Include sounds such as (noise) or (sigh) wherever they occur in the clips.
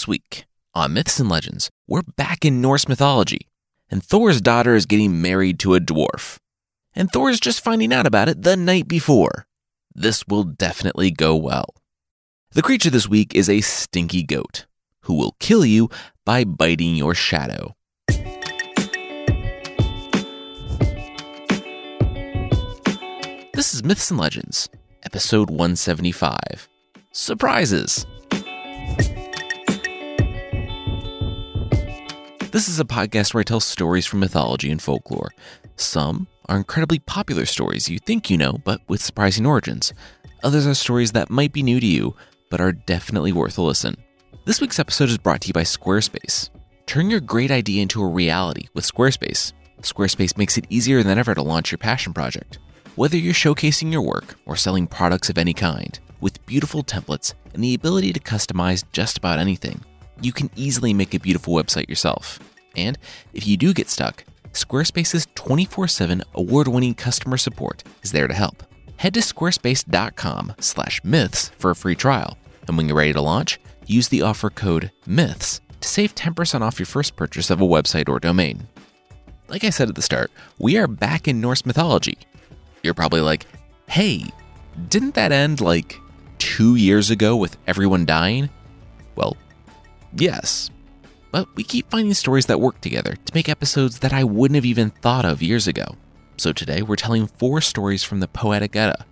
This week on Myths and Legends, we're back in Norse mythology, and Thor's daughter is getting married to a dwarf. And Thor's just finding out about it the night before. This will definitely go well. The creature this week is a stinky goat who will kill you by biting your shadow. This is Myths and Legends, episode 175 Surprises. This is a podcast where I tell stories from mythology and folklore. Some are incredibly popular stories you think you know, but with surprising origins. Others are stories that might be new to you, but are definitely worth a listen. This week's episode is brought to you by Squarespace. Turn your great idea into a reality with Squarespace. Squarespace makes it easier than ever to launch your passion project. Whether you're showcasing your work or selling products of any kind, with beautiful templates and the ability to customize just about anything, you can easily make a beautiful website yourself. And if you do get stuck, Squarespace's 24 7 award winning customer support is there to help. Head to squarespace.com slash myths for a free trial. And when you're ready to launch, use the offer code MYTHS to save 10% off your first purchase of a website or domain. Like I said at the start, we are back in Norse mythology. You're probably like, hey, didn't that end like two years ago with everyone dying? Well, Yes. But we keep finding stories that work together to make episodes that I wouldn't have even thought of years ago. So today we're telling four stories from the Poetic Edda,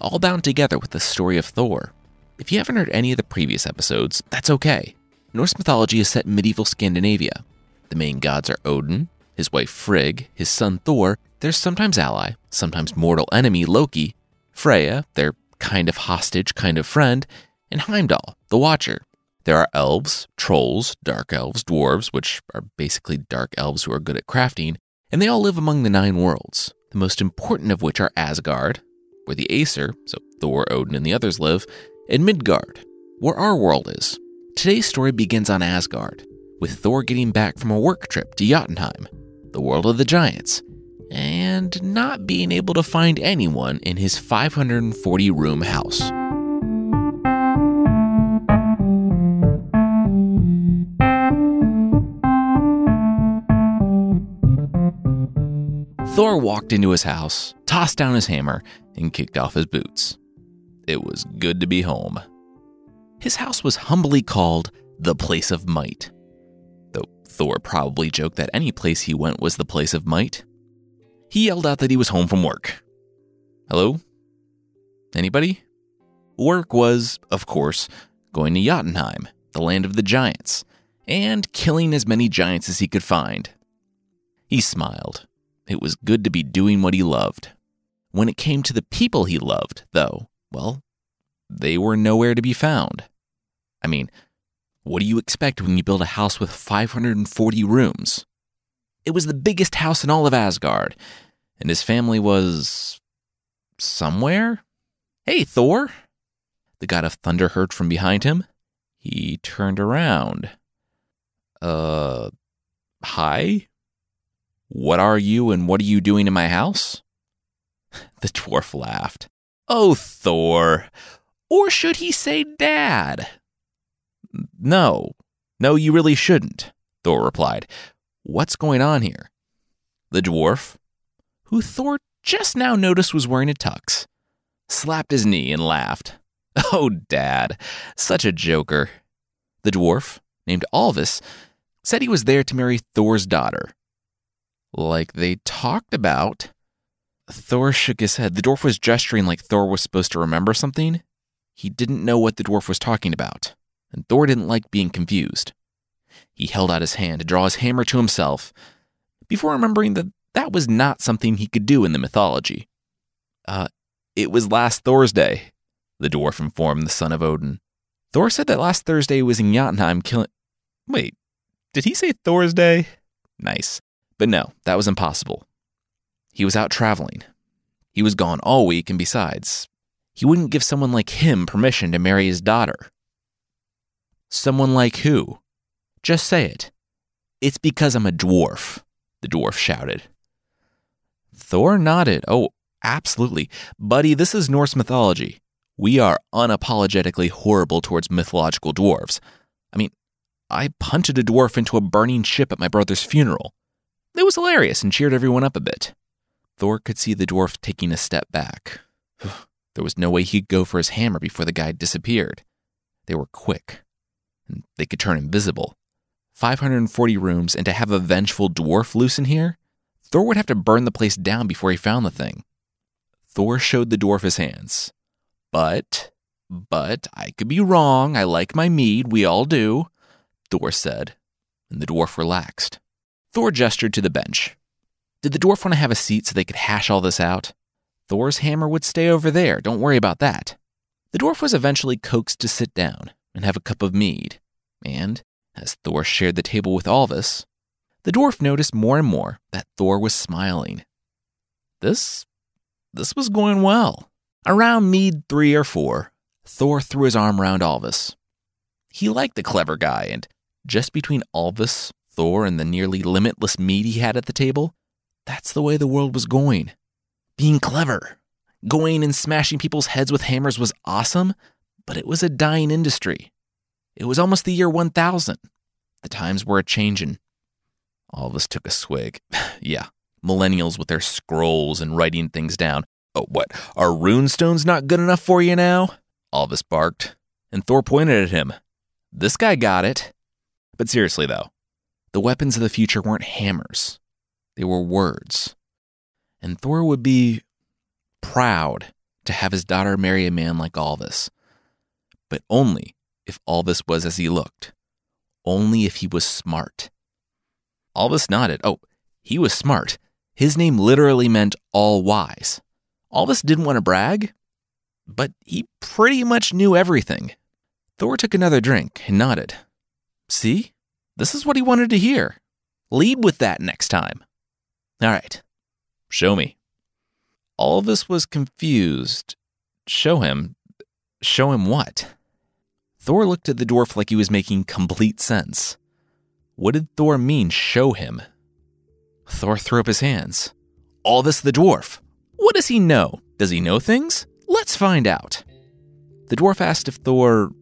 all bound together with the story of Thor. If you haven't heard any of the previous episodes, that's okay. Norse mythology is set in medieval Scandinavia. The main gods are Odin, his wife Frigg, his son Thor, their sometimes ally, sometimes mortal enemy Loki, Freya, their kind of hostage, kind of friend, and Heimdall, the Watcher, there are elves, trolls, dark elves, dwarves, which are basically dark elves who are good at crafting, and they all live among the nine worlds, the most important of which are Asgard, where the Aesir, so Thor, Odin, and the others live, and Midgard, where our world is. Today's story begins on Asgard, with Thor getting back from a work trip to Jotunheim, the world of the giants, and not being able to find anyone in his 540 room house. Thor walked into his house, tossed down his hammer, and kicked off his boots. It was good to be home. His house was humbly called the Place of Might, though Thor probably joked that any place he went was the place of might. He yelled out that he was home from work. Hello? Anybody? Work was, of course, going to Jotunheim, the land of the giants, and killing as many giants as he could find. He smiled it was good to be doing what he loved. When it came to the people he loved, though, well, they were nowhere to be found. I mean, what do you expect when you build a house with 540 rooms? It was the biggest house in all of Asgard, and his family was. somewhere? Hey, Thor! The god of thunder heard from behind him. He turned around. Uh, hi? What are you and what are you doing in my house? (laughs) The dwarf laughed. Oh, Thor. Or should he say Dad? No, no, you really shouldn't, Thor replied. What's going on here? The dwarf, who Thor just now noticed was wearing a tux, slapped his knee and laughed. (laughs) Oh, Dad, such a joker. The dwarf, named Alvis, said he was there to marry Thor's daughter, like they talked about. Thor shook his head. The dwarf was gesturing like Thor was supposed to remember something. He didn't know what the dwarf was talking about, and Thor didn't like being confused. He held out his hand to draw his hammer to himself before remembering that that was not something he could do in the mythology. Uh, it was last Thursday, the dwarf informed the son of Odin. Thor said that last Thursday was in Jotunheim killing. Wait, did he say Thursday? Nice. But no, that was impossible. He was out traveling. He was gone all week, and besides, he wouldn't give someone like him permission to marry his daughter. Someone like who? Just say it. It's because I'm a dwarf, the dwarf shouted. Thor nodded. Oh, absolutely. Buddy, this is Norse mythology. We are unapologetically horrible towards mythological dwarves. I mean, I punted a dwarf into a burning ship at my brother's funeral. It was hilarious and cheered everyone up a bit. Thor could see the dwarf taking a step back. (sighs) there was no way he'd go for his hammer before the guy disappeared. They were quick, and they could turn invisible. 540 rooms, and to have a vengeful dwarf loose in here? Thor would have to burn the place down before he found the thing. Thor showed the dwarf his hands. But, but, I could be wrong. I like my mead. We all do, Thor said. And the dwarf relaxed. Thor gestured to the bench. Did the dwarf want to have a seat so they could hash all this out? Thor's hammer would stay over there. Don't worry about that. The dwarf was eventually coaxed to sit down and have a cup of mead. And, as Thor shared the table with Alvis, the dwarf noticed more and more that Thor was smiling. This this was going well. Around mead three or four, Thor threw his arm around Alvis. He liked the clever guy, and just between Alvis, Thor, and the nearly limitless meat he had at the table, that's the way the world was going. Being clever. Going and smashing people's heads with hammers was awesome, but it was a dying industry. It was almost the year 1000. The times were a changin'. Alvis took a swig. (sighs) yeah, millennials with their scrolls and writing things down. Oh, what? Are runestones not good enough for you now? Alvis barked, and Thor pointed at him. This guy got it. But seriously, though, the weapons of the future weren't hammers, they were words. And Thor would be proud to have his daughter marry a man like Alvis, but only if Alvis was as he looked, only if he was smart. Alvis nodded. Oh, he was smart. His name literally meant all wise. Alvis didn't want to brag, but he pretty much knew everything. Thor took another drink and nodded. See? This is what he wanted to hear. Lead with that next time. All right, show me. Alvis was confused. Show him. Show him what? Thor looked at the dwarf like he was making complete sense. What did Thor mean, show him? Thor threw up his hands. Alvis the dwarf. What does he know? Does he know things? Let's find out. The dwarf asked if Thor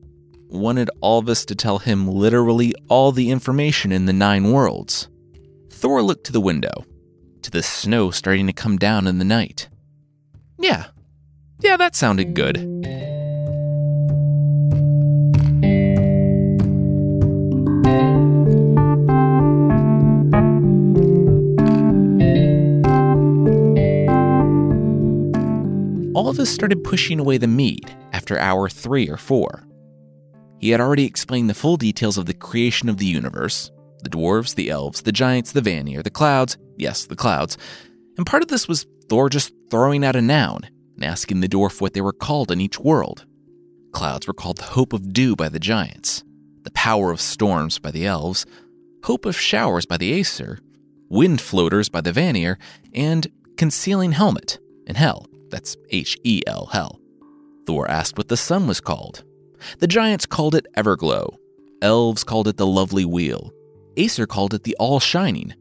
wanted Alvis to tell him literally all the information in the nine worlds. Thor looked to the window, to the snow starting to come down in the night. Yeah, yeah, that sounded good. Alvis started pushing away the mead after hour three or four. He had already explained the full details of the creation of the universe the dwarves, the elves, the giants, the Vanir, the clouds yes, the clouds. And part of this was Thor just throwing out a noun and asking the dwarf what they were called in each world. Clouds were called the hope of dew by the giants, the power of storms by the elves, hope of showers by the Aesir, wind floaters by the Vanir, and concealing helmet in hell. That's H E L, hell. Thor asked what the sun was called. The giants called it Everglow. Elves called it the Lovely Wheel. Aesir called it the All Shining.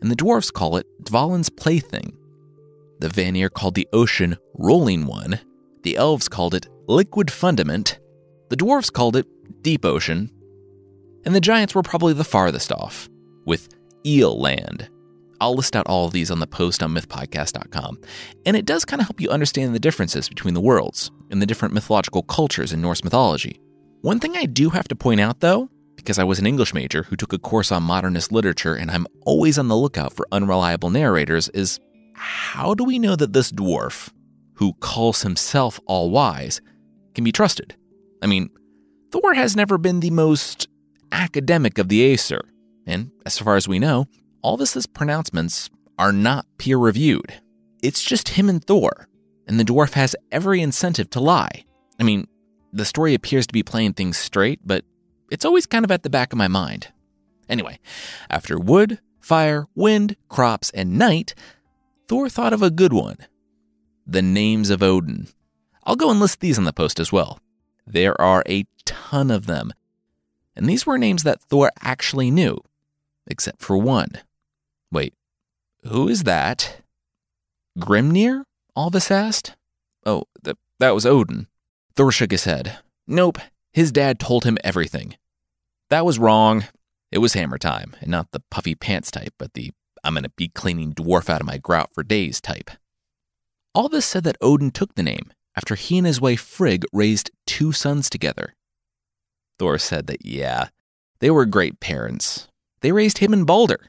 And the dwarfs call it Dvalin's Plaything. The Vanir called the ocean Rolling One. The elves called it Liquid Fundament. The dwarfs called it Deep Ocean. And the giants were probably the farthest off, with Eel Land. I'll list out all of these on the post on mythpodcast.com. And it does kind of help you understand the differences between the worlds and the different mythological cultures in Norse mythology. One thing I do have to point out, though, because I was an English major who took a course on modernist literature and I'm always on the lookout for unreliable narrators, is how do we know that this dwarf, who calls himself all wise, can be trusted? I mean, Thor has never been the most academic of the Aesir, and as far as we know, Alvis's pronouncements are not peer reviewed. It's just him and Thor, and the dwarf has every incentive to lie. I mean, the story appears to be playing things straight, but it's always kind of at the back of my mind. Anyway, after wood, fire, wind, crops, and night, Thor thought of a good one the names of Odin. I'll go and list these on the post as well. There are a ton of them. And these were names that Thor actually knew, except for one. Wait, who is that? Grimnir? Alvis asked. Oh, th- that was Odin. Thor shook his head. Nope, his dad told him everything. That was wrong. It was hammer time, and not the puffy pants type, but the I'm gonna be cleaning dwarf out of my grout for days type. Alvis said that Odin took the name after he and his wife Frigg raised two sons together. Thor said that, yeah, they were great parents. They raised him and Balder.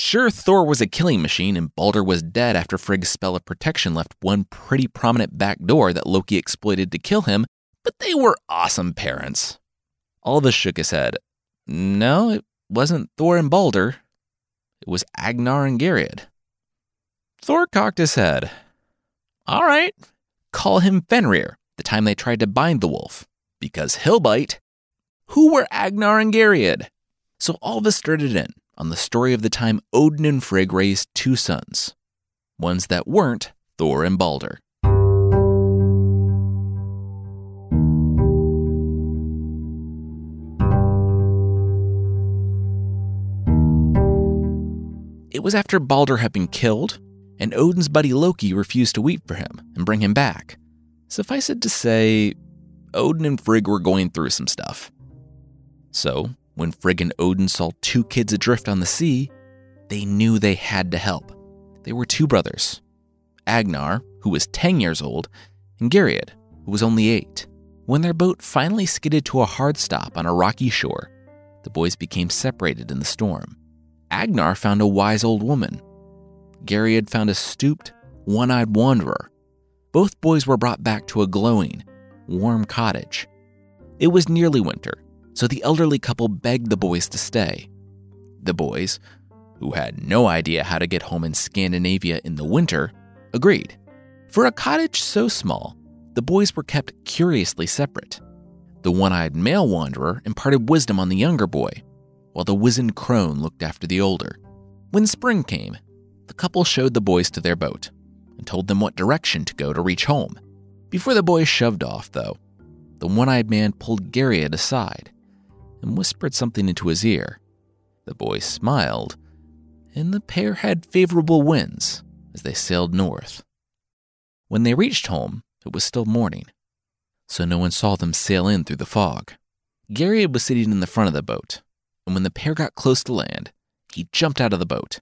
Sure, Thor was a killing machine and Balder was dead after Frigg's spell of protection left one pretty prominent back door that Loki exploited to kill him, but they were awesome parents. Alvis shook his head. No, it wasn't Thor and Balder. It was Agnar and Geirröd. Thor cocked his head. All right, call him Fenrir, the time they tried to bind the wolf, because he'll bite. Who were Agnar and Geirröd? So Alvis started in on the story of the time Odin and Frigg raised two sons, ones that weren't Thor and Balder. It was after Balder had been killed, and Odin's buddy Loki refused to weep for him and bring him back. Suffice it to say, Odin and Frigg were going through some stuff. So, when Frigg and Odin saw two kids adrift on the sea, they knew they had to help. They were two brothers Agnar, who was 10 years old, and Geirröd, who was only 8. When their boat finally skidded to a hard stop on a rocky shore, the boys became separated in the storm. Agnar found a wise old woman. Geirröd found a stooped, one eyed wanderer. Both boys were brought back to a glowing, warm cottage. It was nearly winter, so the elderly couple begged the boys to stay. The boys, who had no idea how to get home in Scandinavia in the winter, agreed. For a cottage so small, the boys were kept curiously separate. The one eyed male wanderer imparted wisdom on the younger boy, while the wizened crone looked after the older. When spring came, the couple showed the boys to their boat and told them what direction to go to reach home. Before the boys shoved off, though, the one eyed man pulled Geirröd aside and whispered something into his ear. The boy smiled, and the pair had favorable winds as they sailed north. When they reached home, it was still morning, so no one saw them sail in through the fog. Geirröd was sitting in the front of the boat, and when the pair got close to land, he jumped out of the boat.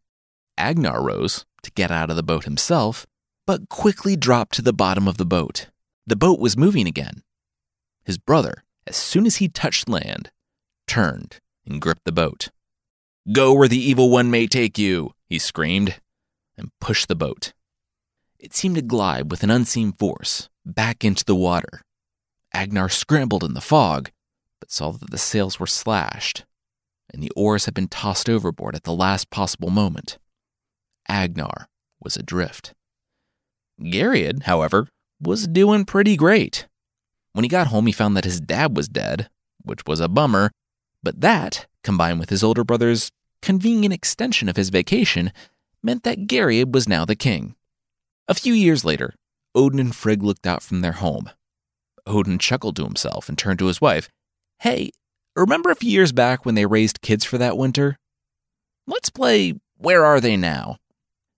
Agnar rose to get out of the boat himself, but quickly dropped to the bottom of the boat. The boat was moving again. His brother, as soon as he touched land, turned and gripped the boat. Go where the evil one may take you, he screamed, and pushed the boat. It seemed to glide with an unseen force back into the water. Agnar scrambled in the fog, but saw that the sails were slashed and the oars had been tossed overboard at the last possible moment. Agnar was adrift. Geirröd, however, was doing pretty great. When he got home, he found that his dad was dead, which was a bummer, but that, combined with his older brother's convenient extension of his vacation, meant that Geirröd was now the king. A few years later, Odin and Frigg looked out from their home. Odin chuckled to himself and turned to his wife. Hey, remember a few years back when they raised kids for that winter? Let's play Where Are They Now?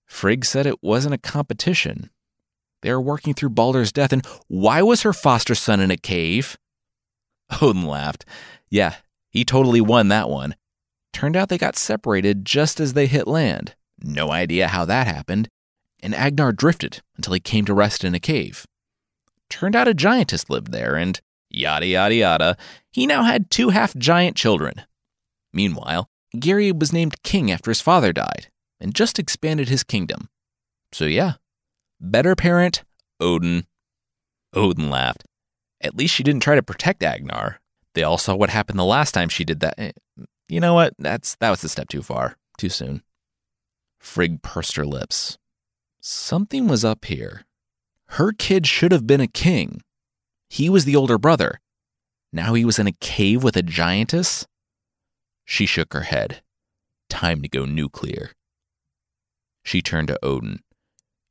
Frigg said it wasn't a competition. They were working through Balder's death, and why was her foster son in a cave? Odin laughed. Yeah, he totally won that one. Turned out they got separated just as they hit land. No idea how that happened. And Agnar drifted until he came to rest in a cave. Turned out a giantess lived there, and yada yada yada. He now had two half giant children. Meanwhile, Geirröd was named king after his father died and just expanded his kingdom. So, yeah, better parent, Odin. Odin laughed. At least she didn't try to protect Agnar. They all saw what happened the last time she did that. Eh, you know what? That's that was a step too far. Too soon. Frigg pursed her lips. Something was up here. Her kid should have been a king. He was the older brother. Now he was in a cave with a giantess? She shook her head. Time to go nuclear. She turned to Odin.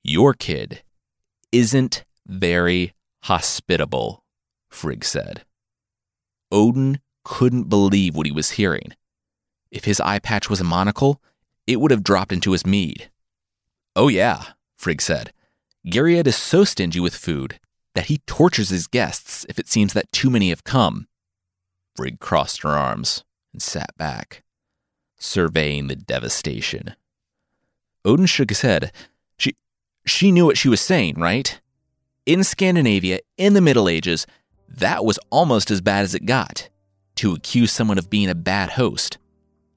Your kid isn't very hospitable, Frigg said. Odin couldn't believe what he was hearing. If his eye patch was a monocle, it would have dropped into his mead. Oh, yeah, Frigg said. Geirröd is so stingy with food that he tortures his guests if it seems that too many have come. Frigg crossed her arms and sat back, surveying the devastation. Odin shook his head. She, she knew what she was saying, right? In Scandinavia, in the Middle Ages, that was almost as bad as it got. To accuse someone of being a bad host.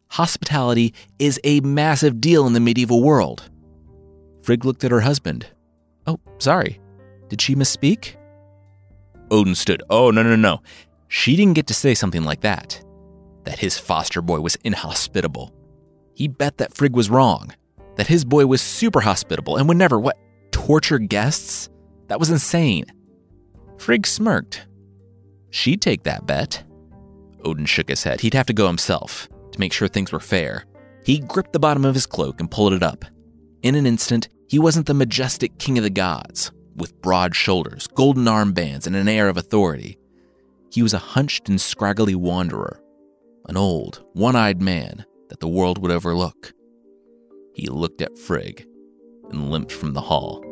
Hospitality is a massive deal in the medieval world. Frigg looked at her husband. Oh, sorry. Did she misspeak? Odin stood. Oh, no, no, no. She didn't get to say something like that. That his foster boy was inhospitable. He bet that Frigg was wrong. That his boy was super hospitable and would never, what, torture guests? That was insane. Frigg smirked. She'd take that bet. Odin shook his head. He'd have to go himself to make sure things were fair. He gripped the bottom of his cloak and pulled it up. In an instant, he wasn't the majestic king of the gods, with broad shoulders, golden armbands, and an air of authority. He was a hunched and scraggly wanderer, an old, one eyed man that the world would overlook. He looked at Frigg and limped from the hall.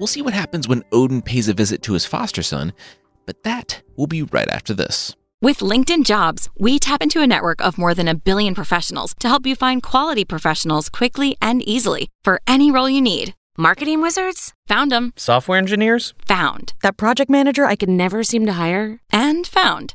We'll see what happens when Odin pays a visit to his foster son, but that will be right after this. With LinkedIn Jobs, we tap into a network of more than a billion professionals to help you find quality professionals quickly and easily for any role you need. Marketing wizards? Found them. Software engineers? Found. That project manager I could never seem to hire? And found.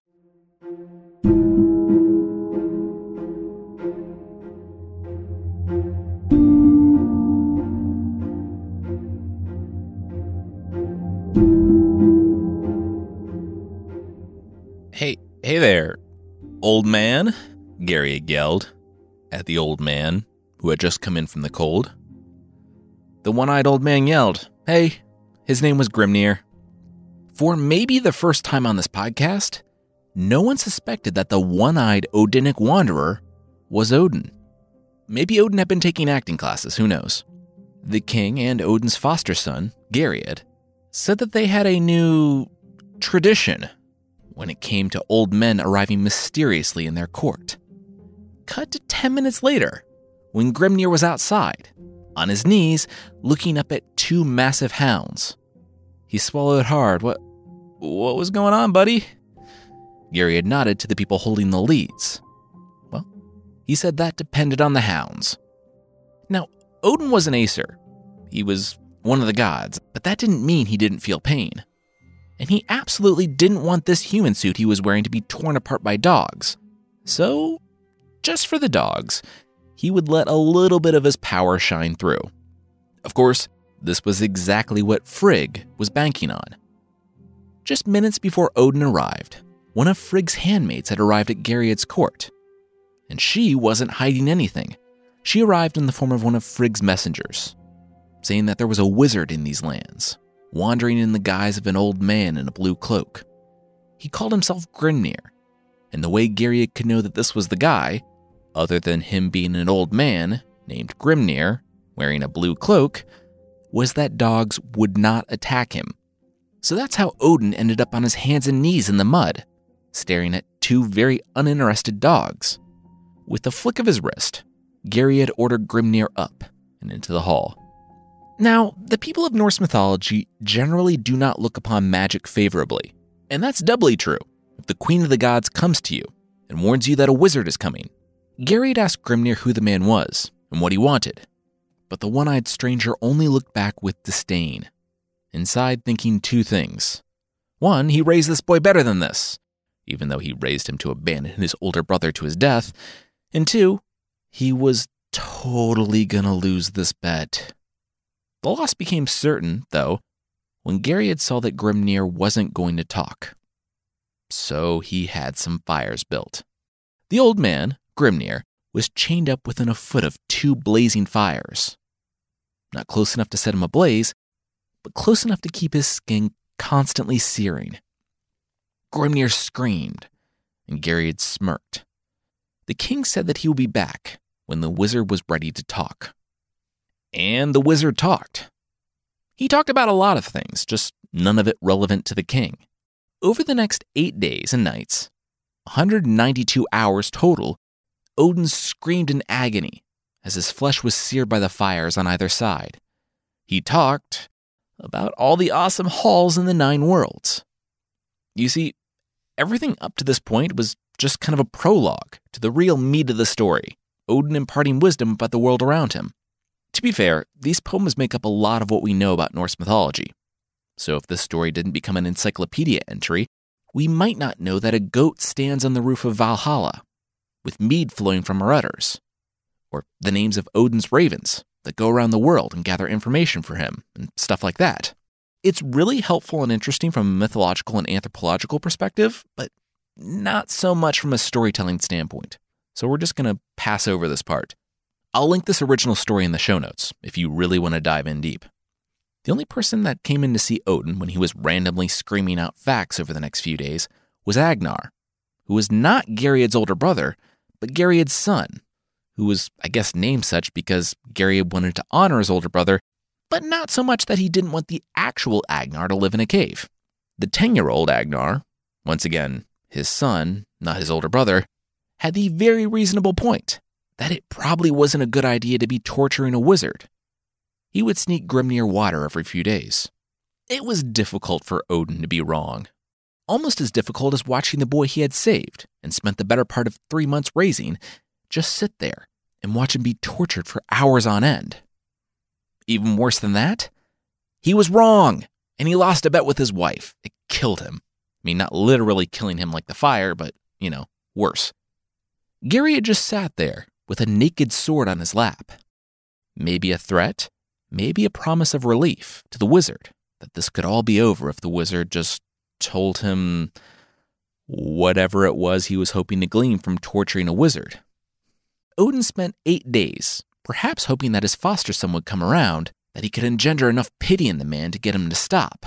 Hey, there, old man, Geirröd yelled at the old man who had just come in from the cold. The one eyed old man yelled, Hey, his name was Grimnir. For maybe the first time on this podcast, no one suspected that the one eyed Odinic wanderer was Odin. Maybe Odin had been taking acting classes, who knows? The king and Odin's foster son, Geirröd, said that they had a new tradition when it came to old men arriving mysteriously in their court. Cut to 10 minutes later, when Grimnir was outside, on his knees, looking up at two massive hounds. He swallowed hard. What what was going on, buddy? Geirröd had nodded to the people holding the leads. Well, he said that depended on the hounds. Now, Odin was an Aesir. He was one of the gods, but that didn't mean he didn't feel pain and he absolutely didn't want this human suit he was wearing to be torn apart by dogs. So, just for the dogs, he would let a little bit of his power shine through. Of course, this was exactly what Frigg was banking on. Just minutes before Odin arrived, one of Frigg's handmaids had arrived at Geirröd's court. And she wasn't hiding anything. She arrived in the form of one of Frigg's messengers, saying that there was a wizard in these lands wandering in the guise of an old man in a blue cloak. He called himself Grimnir, and the way Geirröd could know that this was the guy, other than him being an old man named Grimnir wearing a blue cloak, was that dogs would not attack him. So that's how Odin ended up on his hands and knees in the mud, staring at two very uninterested dogs. With a flick of his wrist, Geirröd ordered Grimnir up and into the hall. Now, the people of Norse mythology generally do not look upon magic favorably, and that's doubly true if the Queen of the Gods comes to you and warns you that a wizard is coming. Geirröd asked Grimnir who the man was and what he wanted, but the one eyed stranger only looked back with disdain, inside thinking two things. One, he raised this boy better than this, even though he raised him to abandon his older brother to his death, and two, he was totally gonna lose this bet. The loss became certain, though, when Geirröd saw that Grimnir wasn't going to talk. So he had some fires built. The old man, Grimnir, was chained up within a foot of two blazing fires. Not close enough to set him ablaze, but close enough to keep his skin constantly searing. Grimnir screamed, and Geirröd smirked. the king said that he would be back when the wizard was ready to talk. And the wizard talked. He talked about a lot of things, just none of it relevant to the king. Over the next eight days and nights, 192 hours total, Odin screamed in agony as his flesh was seared by the fires on either side. He talked about all the awesome halls in the nine worlds. You see, everything up to this point was just kind of a prologue to the real meat of the story Odin imparting wisdom about the world around him. To be fair, these poems make up a lot of what we know about Norse mythology. So if this story didn't become an encyclopedia entry, we might not know that a goat stands on the roof of Valhalla, with mead flowing from her udders, or the names of Odin's ravens that go around the world and gather information for him, and stuff like that. It's really helpful and interesting from a mythological and anthropological perspective, but not so much from a storytelling standpoint. So we're just going to pass over this part. I'll link this original story in the show notes if you really want to dive in deep. The only person that came in to see Odin when he was randomly screaming out facts over the next few days was Agnar, who was not Geirrod's older brother, but Geirrod's son, who was, I guess, named such because Geirrod wanted to honor his older brother, but not so much that he didn't want the actual Agnar to live in a cave. The 10 year old Agnar, once again, his son, not his older brother, had the very reasonable point that it probably wasn't a good idea to be torturing a wizard he would sneak Grimnir water every few days. It was difficult for Odin to be wrong. Almost as difficult as watching the boy he had saved and spent the better part of three months raising just sit there and watch him be tortured for hours on end. Even worse than that, he was wrong and he lost a bet with his wife. It killed him. I mean, not literally killing him like the fire, but, you know, worse. Geirröd had just sat there with a naked sword on his lap. Maybe a threat, maybe a promise of relief to the wizard that this could all be over if the wizard just told him whatever it was he was hoping to glean from torturing a wizard. Odin spent eight days, perhaps hoping that his foster son would come around, that he could engender enough pity in the man to get him to stop.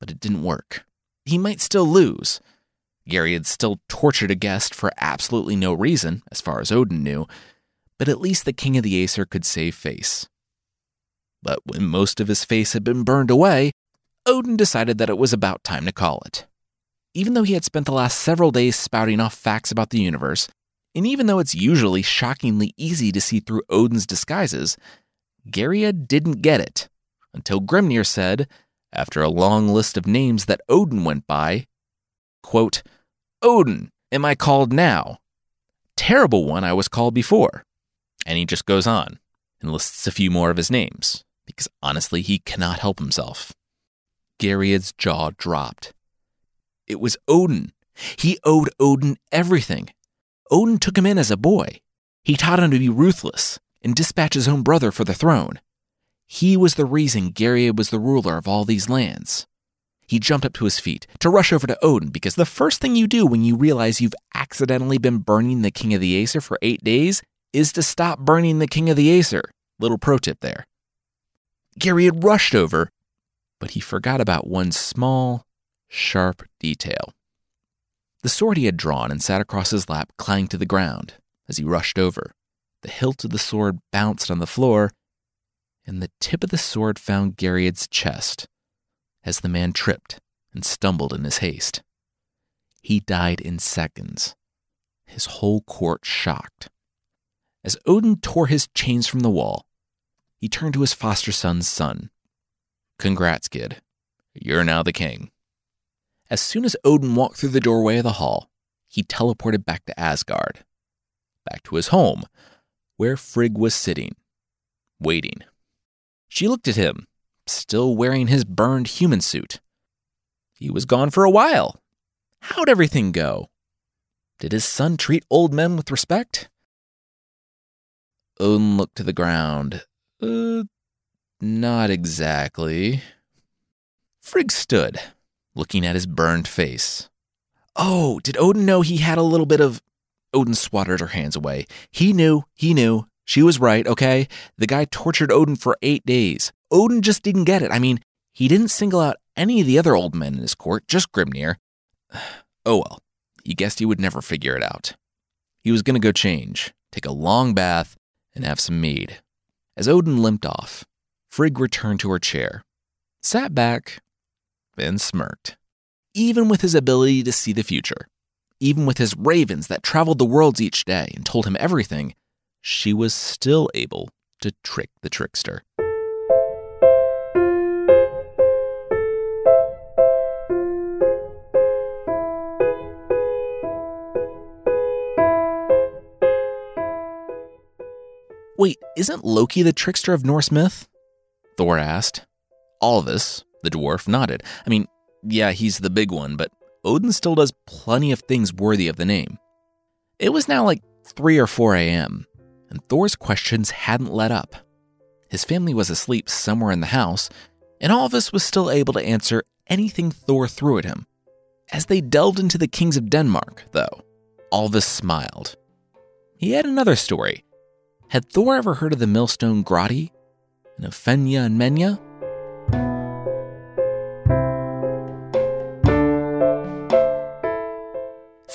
But it didn't work. He might still lose. Geirröd had still tortured a guest for absolutely no reason, as far as Odin knew, but at least the king of the Aesir could save face. But when most of his face had been burned away, Odin decided that it was about time to call it. Even though he had spent the last several days spouting off facts about the universe, and even though it's usually shockingly easy to see through Odin's disguises, Geirrod didn't get it until Grimnir said, after a long list of names that Odin went by, quote, Odin, am I called now? Terrible one I was called before. And he just goes on and lists a few more of his names because honestly, he cannot help himself. Geirrod's jaw dropped. It was Odin. He owed Odin everything. Odin took him in as a boy. He taught him to be ruthless and dispatch his own brother for the throne. He was the reason Geirrod was the ruler of all these lands. He jumped up to his feet to rush over to Odin because the first thing you do when you realize you've accidentally been burning the king of the Aesir for eight days is to stop burning the king of the Aesir. Little pro tip there. Geirröd had rushed over, but he forgot about one small, sharp detail. The sword he had drawn and sat across his lap clanged to the ground as he rushed over. The hilt of the sword bounced on the floor, and the tip of the sword found Geirrod's chest as the man tripped and stumbled in his haste. He died in seconds, his whole court shocked. As Odin tore his chains from the wall, he turned to his foster son's son. Congrats, kid. You're now the king. As soon as Odin walked through the doorway of the hall, he teleported back to Asgard, back to his home, where Frigg was sitting, waiting. She looked at him, still wearing his burned human suit. He was gone for a while. How'd everything go? Did his son treat old men with respect? Odin looked to the ground, uh, not exactly. Frigg stood, looking at his burned face. Oh, did Odin know he had a little bit of. Odin swatted her hands away. He knew, he knew. She was right, okay? The guy tortured Odin for eight days. Odin just didn't get it. I mean, he didn't single out any of the other old men in his court, just Grimnir. (sighs) Oh well, he guessed he would never figure it out. He was going to go change, take a long bath, and have some mead. As Odin limped off, Frigg returned to her chair, sat back, and smirked. Even with his ability to see the future, even with his ravens that traveled the worlds each day and told him everything, she was still able to trick the trickster. Wait, isn't Loki the trickster of Norse myth? Thor asked. Alvis, the dwarf, nodded. I mean, yeah, he's the big one, but Odin still does plenty of things worthy of the name. It was now like 3 or 4 a.m., and Thor's questions hadn't let up. His family was asleep somewhere in the house, and Alvis was still able to answer anything Thor threw at him. As they delved into the kings of Denmark, though, Alvis smiled. He had another story. Had Thor ever heard of the millstone Grotti and of Fenya and Menya?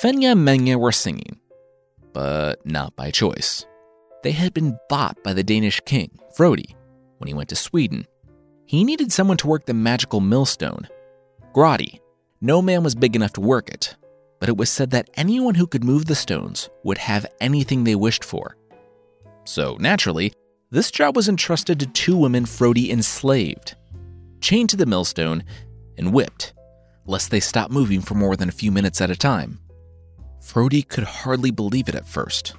Fenya and Menya were singing, but not by choice. They had been bought by the Danish king, Frodi, when he went to Sweden. He needed someone to work the magical millstone, Grotti. No man was big enough to work it, but it was said that anyone who could move the stones would have anything they wished for. So, naturally, this job was entrusted to two women Frodi enslaved, chained to the millstone, and whipped, lest they stop moving for more than a few minutes at a time. Frodi could hardly believe it at first.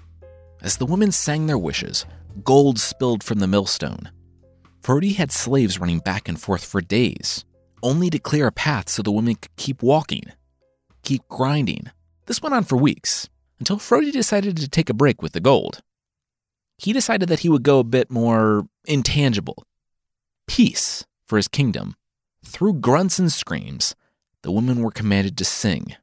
As the women sang their wishes, gold spilled from the millstone. Frodi had slaves running back and forth for days, only to clear a path so the women could keep walking, keep grinding. This went on for weeks, until Frodi decided to take a break with the gold. He decided that he would go a bit more intangible. Peace for his kingdom. Through grunts and screams, the women were commanded to sing.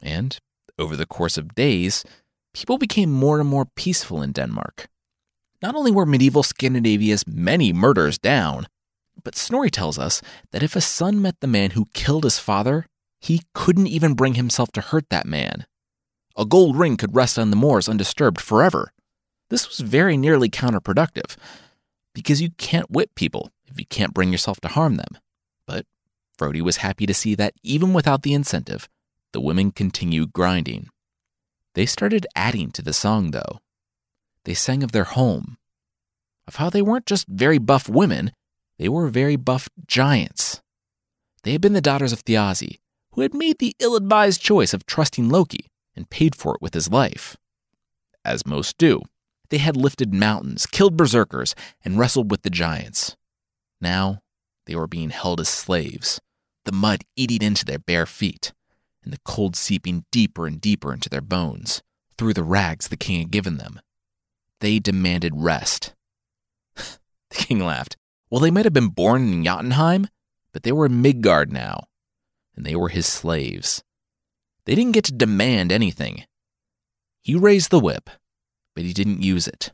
And over the course of days, people became more and more peaceful in Denmark. Not only were medieval Scandinavia's many murders down, but Snorri tells us that if a son met the man who killed his father, he couldn't even bring himself to hurt that man. A gold ring could rest on the moors undisturbed forever. This was very nearly counterproductive, because you can't whip people if you can't bring yourself to harm them. But Frodi was happy to see that even without the incentive, the women continued grinding. They started adding to the song, though. They sang of their home, of how they weren't just very buff women, they were very buff giants. They had been the daughters of Thiazi, who had made the ill advised choice of trusting Loki and paid for it with his life. As most do, they had lifted mountains, killed berserkers, and wrestled with the giants. Now they were being held as slaves, the mud eating into their bare feet and the cold seeping deeper and deeper into their bones through the rags the king had given them. They demanded rest. (laughs) the king laughed. Well, they might have been born in Jotunheim, but they were in Midgard now, and they were his slaves. They didn't get to demand anything. He raised the whip, but he didn't use it.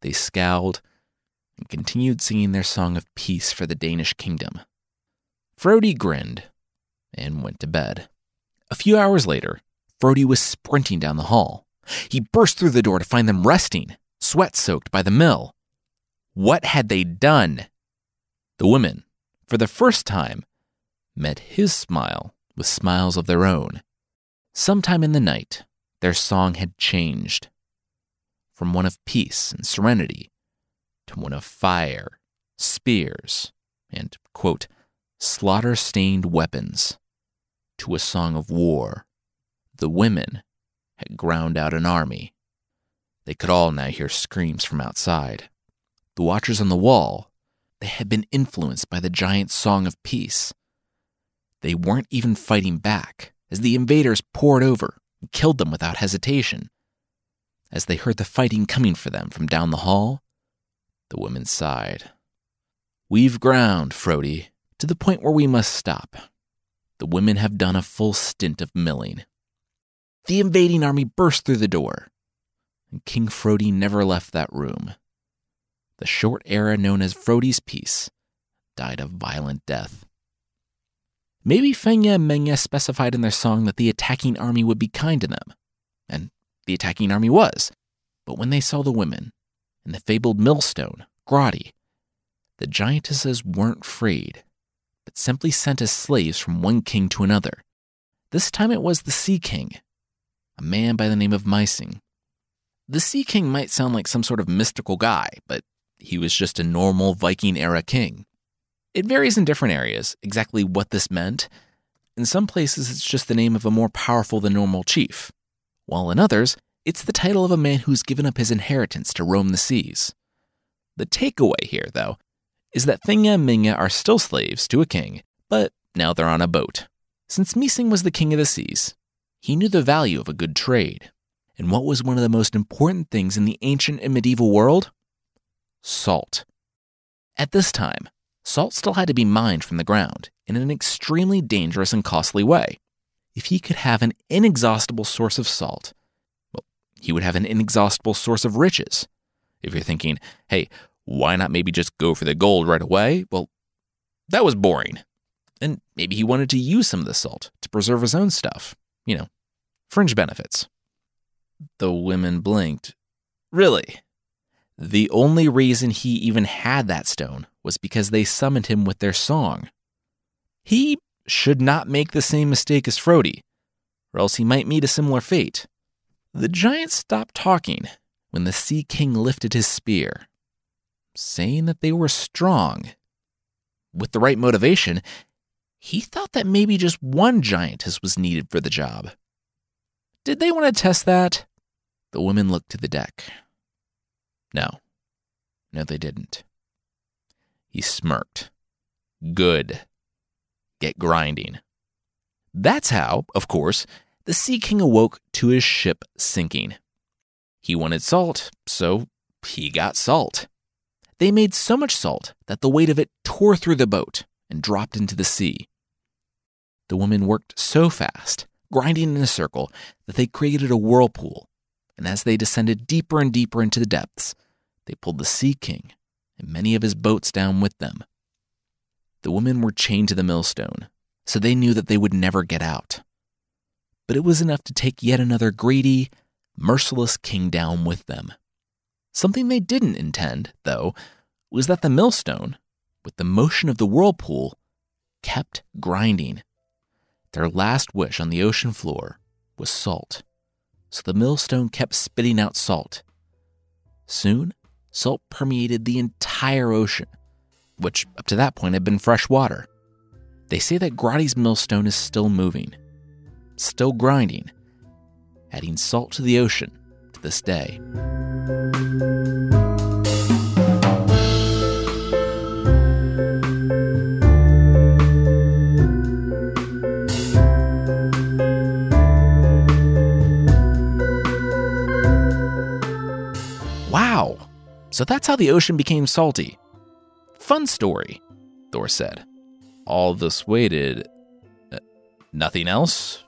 They scowled and continued singing their song of peace for the Danish kingdom. Frodi grinned and went to bed. A few hours later, Frodi was sprinting down the hall. He burst through the door to find them resting, sweat soaked by the mill. What had they done? The women, for the first time, met his smile with smiles of their own. Sometime in the night, their song had changed from one of peace and serenity to one of fire, spears, and, quote, slaughter stained weapons to a song of war. The women had ground out an army. They could all now hear screams from outside. The watchers on the wall, they had been influenced by the giant song of peace. They weren't even fighting back as the invaders poured over and killed them without hesitation. As they heard the fighting coming for them from down the hall, the women sighed. We've ground, Frodi, to the point where we must stop the women have done a full stint of milling. The invading army burst through the door, and King Frodi never left that room. The short era known as Frodi's Peace died a violent death. Maybe Fenya and Menya specified in their song that the attacking army would be kind to them, and the attacking army was. But when they saw the women and the fabled millstone, Grotti, the giantesses weren't freed, but simply sent as slaves from one king to another. This time it was the Sea King, a man by the name of Mysing. The Sea King might sound like some sort of mystical guy, but he was just a normal Viking era king. It varies in different areas exactly what this meant. In some places, it's just the name of a more powerful than normal chief, while in others, it's the title of a man who's given up his inheritance to roam the seas. The takeaway here, though, is that Fenja and Menja are still slaves to a king, but now they're on a boat. Since Mysing was the king of the seas, he knew the value of a good trade. And what was one of the most important things in the ancient and medieval world? Salt. At this time, salt still had to be mined from the ground in an extremely dangerous and costly way. If he could have an inexhaustible source of salt, well, he would have an inexhaustible source of riches. If you're thinking, hey, why not maybe just go for the gold right away? Well, that was boring. And maybe he wanted to use some of the salt to preserve his own stuff. You know, fringe benefits. The women blinked. Really? The only reason he even had that stone was because they summoned him with their song. He should not make the same mistake as Frodi, or else he might meet a similar fate. The giant stopped talking when the Sea King lifted his spear, saying that they were strong. With the right motivation, he thought that maybe just one giantess was needed for the job. Did they want to test that? The women looked to the deck. No. No, they didn't. He smirked. Good. Get grinding. That's how, of course, the Sea King awoke to his ship sinking. He wanted salt, so he got salt. They made so much salt that the weight of it tore through the boat and dropped into the sea. The women worked so fast, grinding in a circle, that they created a whirlpool. And as they descended deeper and deeper into the depths, they pulled the Sea King and many of his boats down with them. The women were chained to the millstone, so they knew that they would never get out. But it was enough to take yet another greedy, merciless king down with them. Something they didn't intend, though, was that the millstone, with the motion of the whirlpool, kept grinding their last wish on the ocean floor was salt, so the millstone kept spitting out salt. Soon, salt permeated the entire ocean, which up to that point had been fresh water. They say that Grotti's millstone is still moving, still grinding, adding salt to the ocean to this day. Wow! So that's how the ocean became salty. Fun story, Thor said. Alvis waited. Uh, nothing else?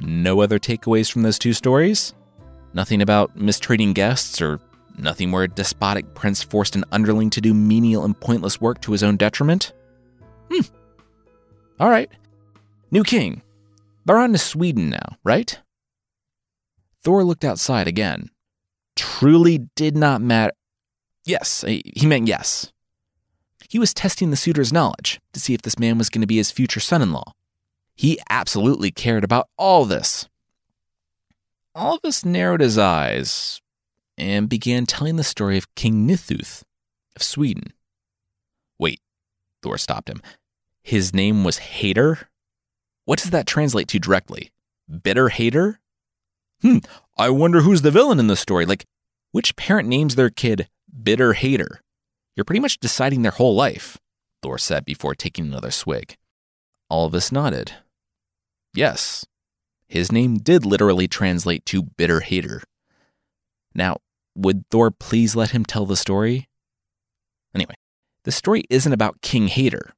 No other takeaways from those two stories? Nothing about mistreating guests or nothing where a despotic prince forced an underling to do menial and pointless work to his own detriment? Hmm. All right. New king. They're on to Sweden now, right? Thor looked outside again. Truly did not matter. Yes, he meant yes. He was testing the suitor's knowledge to see if this man was going to be his future son in law. He absolutely cared about all this. Alvis narrowed his eyes and began telling the story of King Nithuth of Sweden. Wait, Thor stopped him. His name was Hater? What does that translate to directly? Bitter hater? Hmm, I wonder who's the villain in the story. Like, which parent names their kid bitter hater. You're pretty much deciding their whole life, Thor said before taking another swig. Alvis nodded. Yes, his name did literally translate to bitter hater. Now, would Thor please let him tell the story? Anyway, the story isn't about King Hater.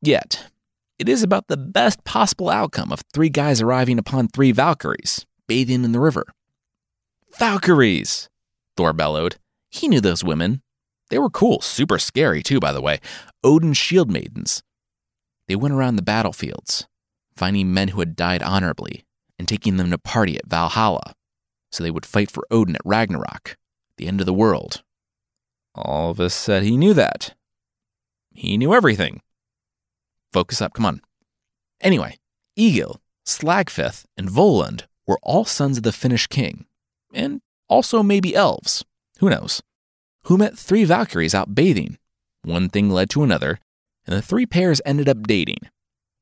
Yet, it is about the best possible outcome of three guys arriving upon three Valkyries, bathing in the river. Valkyries! Thor bellowed. He knew those women. They were cool, super scary too, by the way. Odin's shield maidens. They went around the battlefields, finding men who had died honorably and taking them to party at Valhalla. so they would fight for Odin at Ragnarok, the end of the world. Alvis said he knew that. He knew everything. Focus up, come on. Anyway, Egil, Slagfith, and Volund were all sons of the Finnish king, and also maybe elves, who knows, who met three Valkyries out bathing. One thing led to another, and the three pairs ended up dating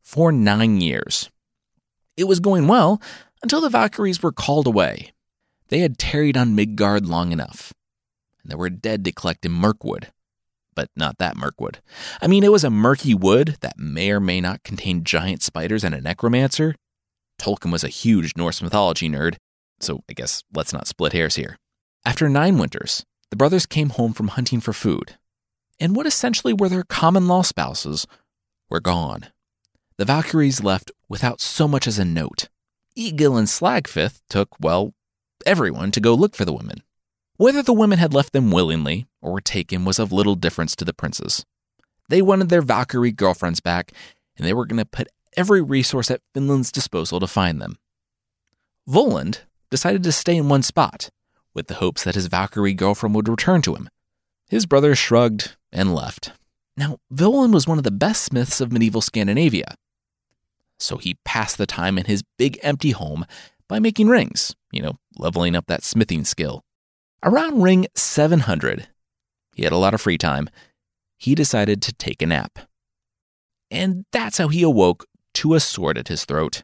for nine years. It was going well until the Valkyries were called away. They had tarried on Midgard long enough, and they were dead to collect in Mirkwood. But not that Mirkwood. I mean, it was a murky wood that may or may not contain giant spiders and a necromancer. Tolkien was a huge Norse mythology nerd, so I guess let's not split hairs here. After nine winters, the brothers came home from hunting for food, and what essentially were their common law spouses were gone. The Valkyries left without so much as a note. Egil and Slagfith took, well, everyone to go look for the women. Whether the women had left them willingly or were taken was of little difference to the princes. They wanted their Valkyrie girlfriends back, and they were going to put every resource at Finland's disposal to find them. Volund decided to stay in one spot, with the hopes that his Valkyrie girlfriend would return to him. His brother shrugged and left. Now, Volund was one of the best smiths of medieval Scandinavia, so he passed the time in his big empty home by making rings, you know, leveling up that smithing skill. Around ring 700, he had a lot of free time, he decided to take a nap. And that's how he awoke to a sword at his throat.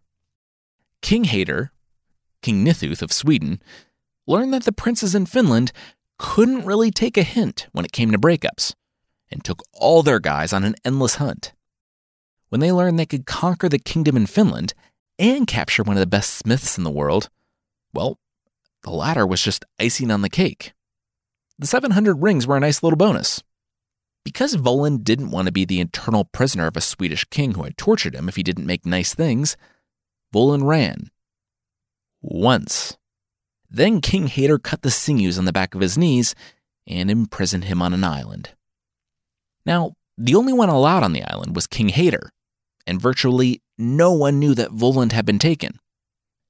King Hader, King Nithuth of Sweden, learned that the princes in Finland couldn't really take a hint when it came to breakups and took all their guys on an endless hunt. When they learned they could conquer the kingdom in Finland and capture one of the best smiths in the world, well, the latter was just icing on the cake. The 700 rings were a nice little bonus. Because Volund didn't want to be the eternal prisoner of a Swedish king who had tortured him if he didn't make nice things, Volund ran. Once. Then King Hader cut the sinews on the back of his knees and imprisoned him on an island. Now, the only one allowed on the island was King Hader, and virtually no one knew that Volund had been taken.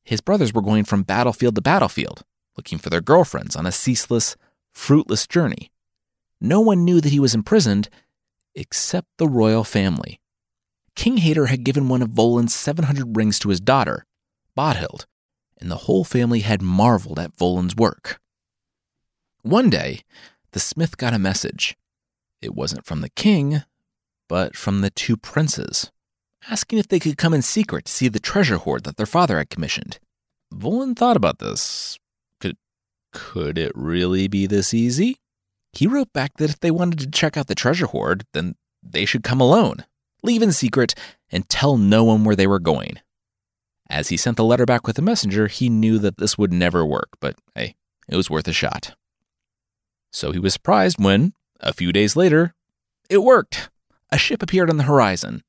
His brothers were going from battlefield to battlefield, looking for their girlfriends on a ceaseless, fruitless journey. No one knew that he was imprisoned except the royal family. King Hader had given one of Volund's 700 rings to his daughter, Bodhild, and the whole family had marveled at Volund's work. One day, the smith got a message. It wasn't from the king, but from the two princes asking if they could come in secret to see the treasure hoard that their father had commissioned. Volund thought about this. Could, could it really be this easy? He wrote back that if they wanted to check out the treasure hoard, then they should come alone, leave in secret, and tell no one where they were going. As he sent the letter back with a messenger, he knew that this would never work, but hey, it was worth a shot. So he was surprised when, a few days later, it worked. A ship appeared on the horizon.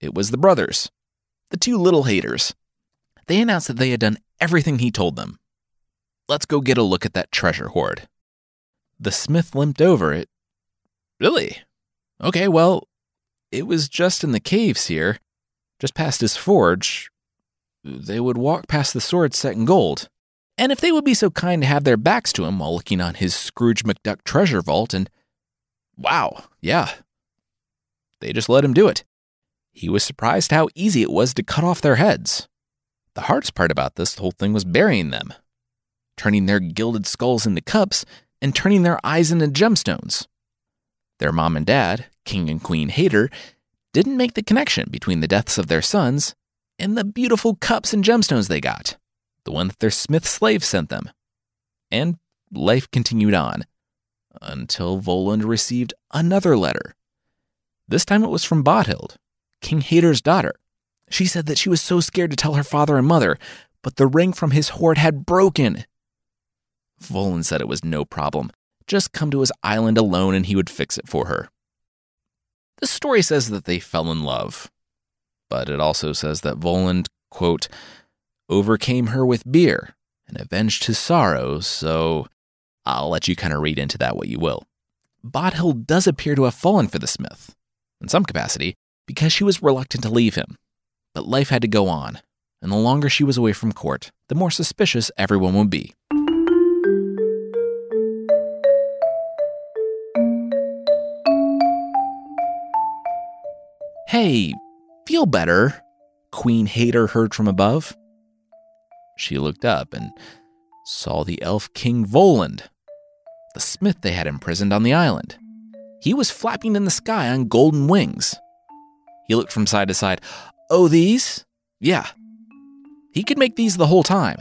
It was the brothers, the two little haters. They announced that they had done everything he told them. Let's go get a look at that treasure hoard. The smith limped over it. Really? Okay, well, it was just in the caves here, just past his forge. They would walk past the sword set in gold. And if they would be so kind to have their backs to him while looking on his Scrooge McDuck treasure vault, and wow, yeah, they just let him do it. He was surprised how easy it was to cut off their heads. The hardest part about this whole thing was burying them, turning their gilded skulls into cups and turning their eyes into gemstones. Their mom and dad, King and Queen Hater, didn't make the connection between the deaths of their sons and the beautiful cups and gemstones they got, the one that their smith slave sent them. And life continued on until Volund received another letter. This time it was from Bodhild, King Hader's daughter. She said that she was so scared to tell her father and mother, but the ring from his hoard had broken. Volund said it was no problem. Just come to his island alone and he would fix it for her. The story says that they fell in love, but it also says that Volund, quote, overcame her with beer and avenged his sorrows, so I'll let you kind of read into that what you will. Bodhild does appear to have fallen for the smith, in some capacity, because she was reluctant to leave him. But life had to go on. and the longer she was away from court, the more suspicious everyone would be. Hey, feel better? Queen Hater heard from above. She looked up and saw the elf king Volund, the smith they had imprisoned on the island. He was flapping in the sky on golden wings. He looked from side to side. Oh, these? Yeah. He could make these the whole time.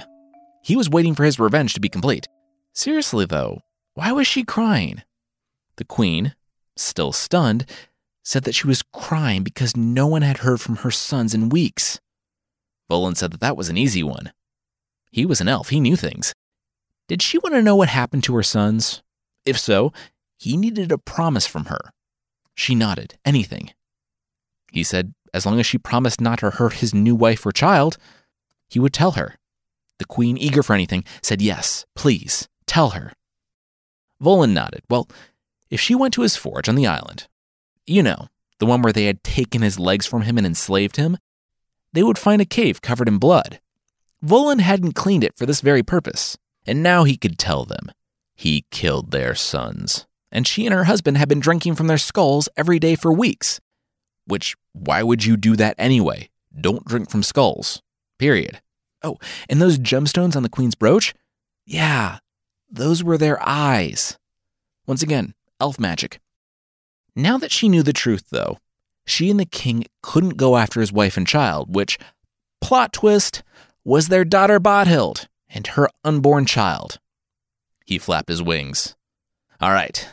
He was waiting for his revenge to be complete. Seriously, though, why was she crying? The queen, still stunned, said that she was crying because no one had heard from her sons in weeks. Volund said that that was an easy one. He was an elf, he knew things. Did she want to know what happened to her sons? If so, he needed a promise from her. She nodded. Anything. He said as long as she promised not to hurt his new wife or child, he would tell her. The queen, eager for anything, said yes, please, tell her. Volund nodded. Well, if she went to his forge on the island, you know, the one where they had taken his legs from him and enslaved him, they would find a cave covered in blood. Volund hadn't cleaned it for this very purpose, and now he could tell them. He killed their sons, and she and her husband had been drinking from their skulls every day for weeks. Which, why would you do that anyway? Don't drink from skulls. Period. Oh, and those gemstones on the queen's brooch? Yeah, those were their eyes. Once again, elf magic. Now that she knew the truth, though, she and the king couldn't go after his wife and child, which, plot twist, was their daughter Bodhild and her unborn child. He flapped his wings. All right.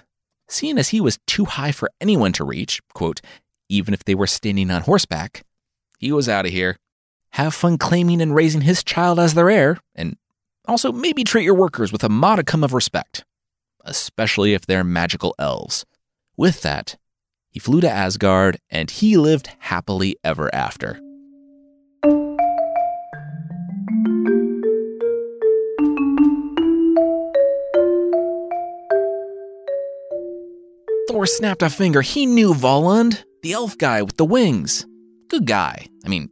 Seeing as he was too high for anyone to reach, quote, even if they were standing on horseback, he was out of here. Have fun claiming and raising his child as their heir, and also maybe treat your workers with a modicum of respect, especially if they're magical elves. With that, he flew to Asgard and he lived happily ever after. Thor snapped a finger. He knew Volund, the elf guy with the wings. Good guy. I mean,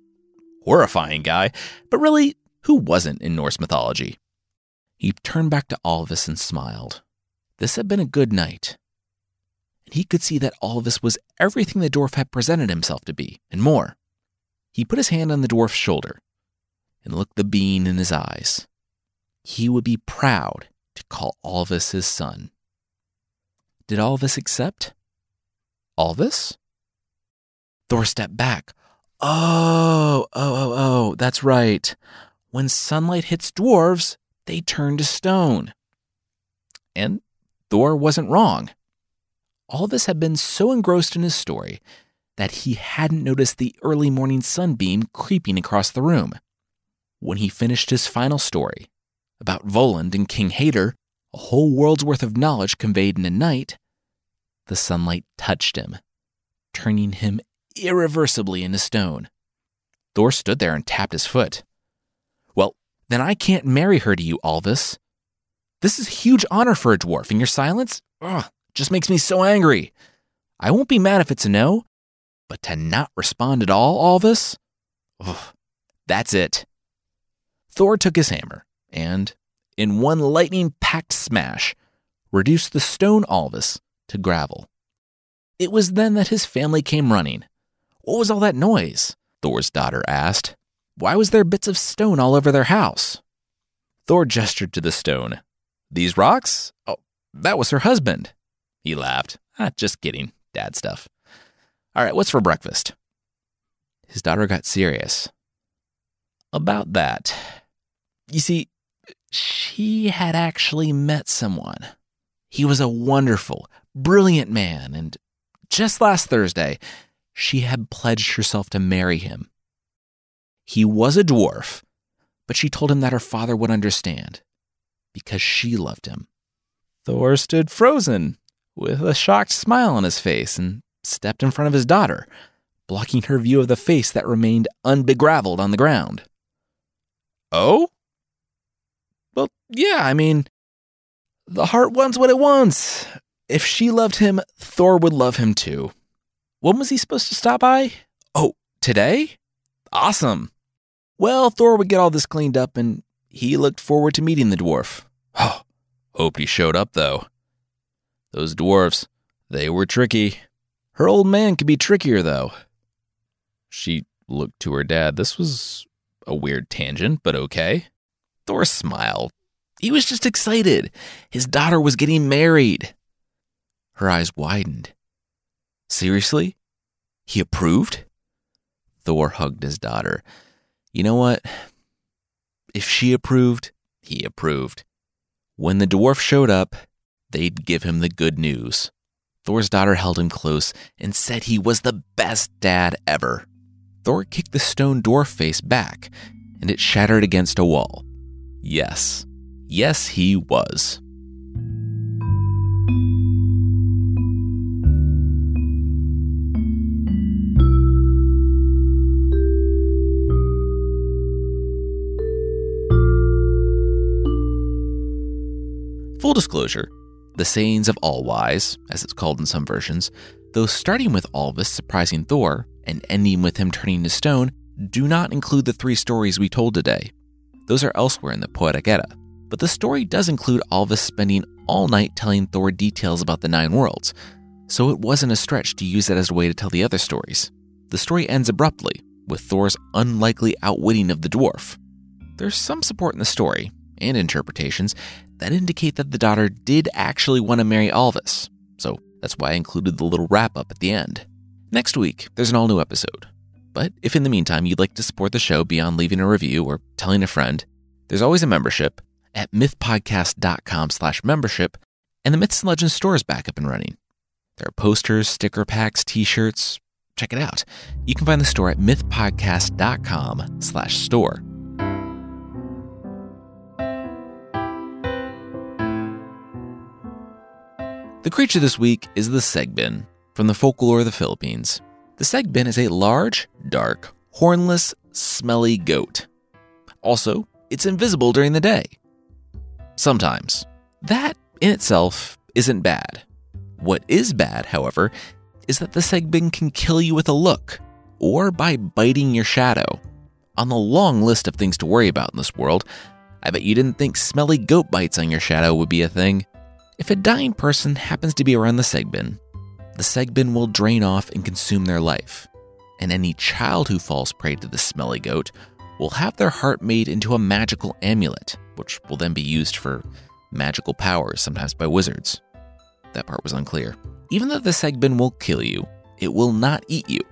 horrifying guy, but really, who wasn't in Norse mythology? He turned back to Alvis and smiled. This had been a good night he could see that Alvis was everything the dwarf had presented himself to be, and more. He put his hand on the dwarf's shoulder and looked the being in his eyes. He would be proud to call Alvis his son. Did Alvis accept? Alvis? Thor stepped back. Oh, oh, oh, oh, that's right. When sunlight hits dwarves, they turn to stone. And Thor wasn't wrong Alvis had been so engrossed in his story that he hadn't noticed the early morning sunbeam creeping across the room. When he finished his final story about Volund and King Hader, a whole world's worth of knowledge conveyed in a night, the sunlight touched him, turning him irreversibly into stone. Thor stood there and tapped his foot. Well, then I can't marry her to you, Alvis. This is huge honor for a dwarf, and your silence? Ugh, just makes me so angry. I won't be mad if it's a no, but to not respond at all, Alvis? Ugh, that's it. Thor took his hammer and, in one lightning packed smash, reduced the stone Alvis to gravel. It was then that his family came running. What was all that noise? Thor's daughter asked. Why was there bits of stone all over their house? Thor gestured to the stone. These rocks? Oh, that was her husband. He laughed. Ah, just kidding. Dad stuff. All right, what's for breakfast? His daughter got serious. About that. You see, she had actually met someone. He was a wonderful, brilliant man, and just last Thursday, she had pledged herself to marry him. He was a dwarf, but she told him that her father would understand because she loved him. Thor stood frozen with a shocked smile on his face and stepped in front of his daughter, blocking her view of the face that remained unbegraveled on the ground. Oh? Well, yeah, I mean, the heart wants what it wants. If she loved him, Thor would love him too. When was he supposed to stop by? Oh, today? Awesome. Well, Thor would get all this cleaned up and he looked forward to meeting the dwarf. (sighs) Oh, hoped he showed up, though. Those dwarfs, they were tricky. Her old man could be trickier, though. She looked to her dad. This was a weird tangent, but okay. Thor smiled. He was just excited. His daughter was getting married. Her eyes widened. Seriously? He approved? Thor hugged his daughter. You know what? If she approved, he approved. When the dwarf showed up, they'd give him the good news. Thor's daughter held him close and said he was the best dad ever. Thor kicked the stone dwarf face back, and it shattered against a wall. Yes, yes, he was. Full disclosure the sayings of Allwise, as it's called in some versions, though starting with Alvis surprising Thor and ending with him turning to stone, do not include the three stories we told today. Those are elsewhere in the Poetic Edda. But the story does include Alvis spending all night telling Thor details about the Nine Worlds, so it wasn't a stretch to use that as a way to tell the other stories. The story ends abruptly, with Thor's unlikely outwitting of the dwarf. There's some support in the story, and interpretations, that indicate that the daughter did actually want to marry Alvis, so that's why I included the little wrap up at the end. Next week, there's an all new episode. But if in the meantime you'd like to support the show beyond leaving a review or telling a friend, there's always a membership at mythpodcast.com slash membership, and the Myths and Legends store is back up and running. There are posters, sticker packs, t-shirts. Check it out. You can find the store at mythpodcast.com slash store. The creature this week is the Segbin from the folklore of the Philippines. The Segbin is a large, dark, hornless, smelly goat. Also, it's invisible during the day. Sometimes. That in itself isn't bad. What is bad, however, is that the Segbin can kill you with a look or by biting your shadow. On the long list of things to worry about in this world, I bet you didn't think smelly goat bites on your shadow would be a thing. If a dying person happens to be around the Segbin, the Segbin will drain off and consume their life. And any child who falls prey to the smelly goat will have their heart made into a magical amulet, which will then be used for magical powers, sometimes by wizards. That part was unclear. Even though the Segbin will kill you, it will not eat you,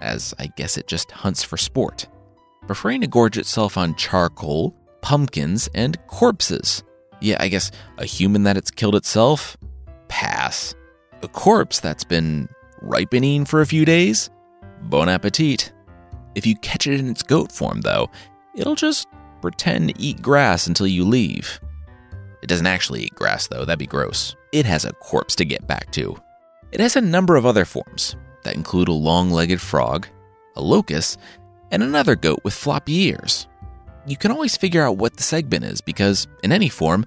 as I guess it just hunts for sport, preferring to gorge itself on charcoal, pumpkins, and corpses. Yeah, I guess a human that it's killed itself? Pass. A corpse that's been ripening for a few days? Bon appetit. If you catch it in its goat form, though, it'll just pretend to eat grass until you leave. It doesn't actually eat grass, though, that'd be gross. It has a corpse to get back to. It has a number of other forms that include a long legged frog, a locust, and another goat with floppy ears you can always figure out what the Segbin is because, in any form,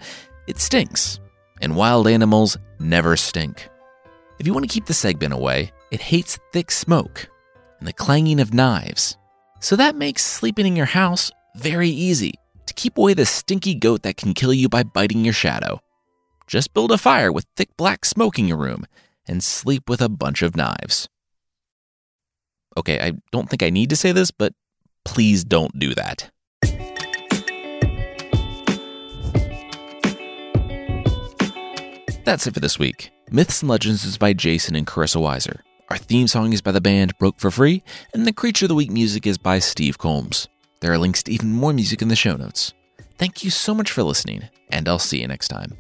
it stinks, and wild animals never stink. If you want to keep the Segbin away, it hates thick smoke and the clanging of knives. So that makes sleeping in your house very easy to keep away the stinky goat that can kill you by biting your shadow. Just build a fire with thick black smoke in your room and sleep with a bunch of knives. Okay, I don't think I need to say this, but please don't do that. That's it for this week. Myths and Legends is by Jason and Carissa Weiser. Our theme song is by the band Broke for Free, and the Creature of the Week music is by Steve Combs. There are links to even more music in the show notes. Thank you so much for listening, and I'll see you next time.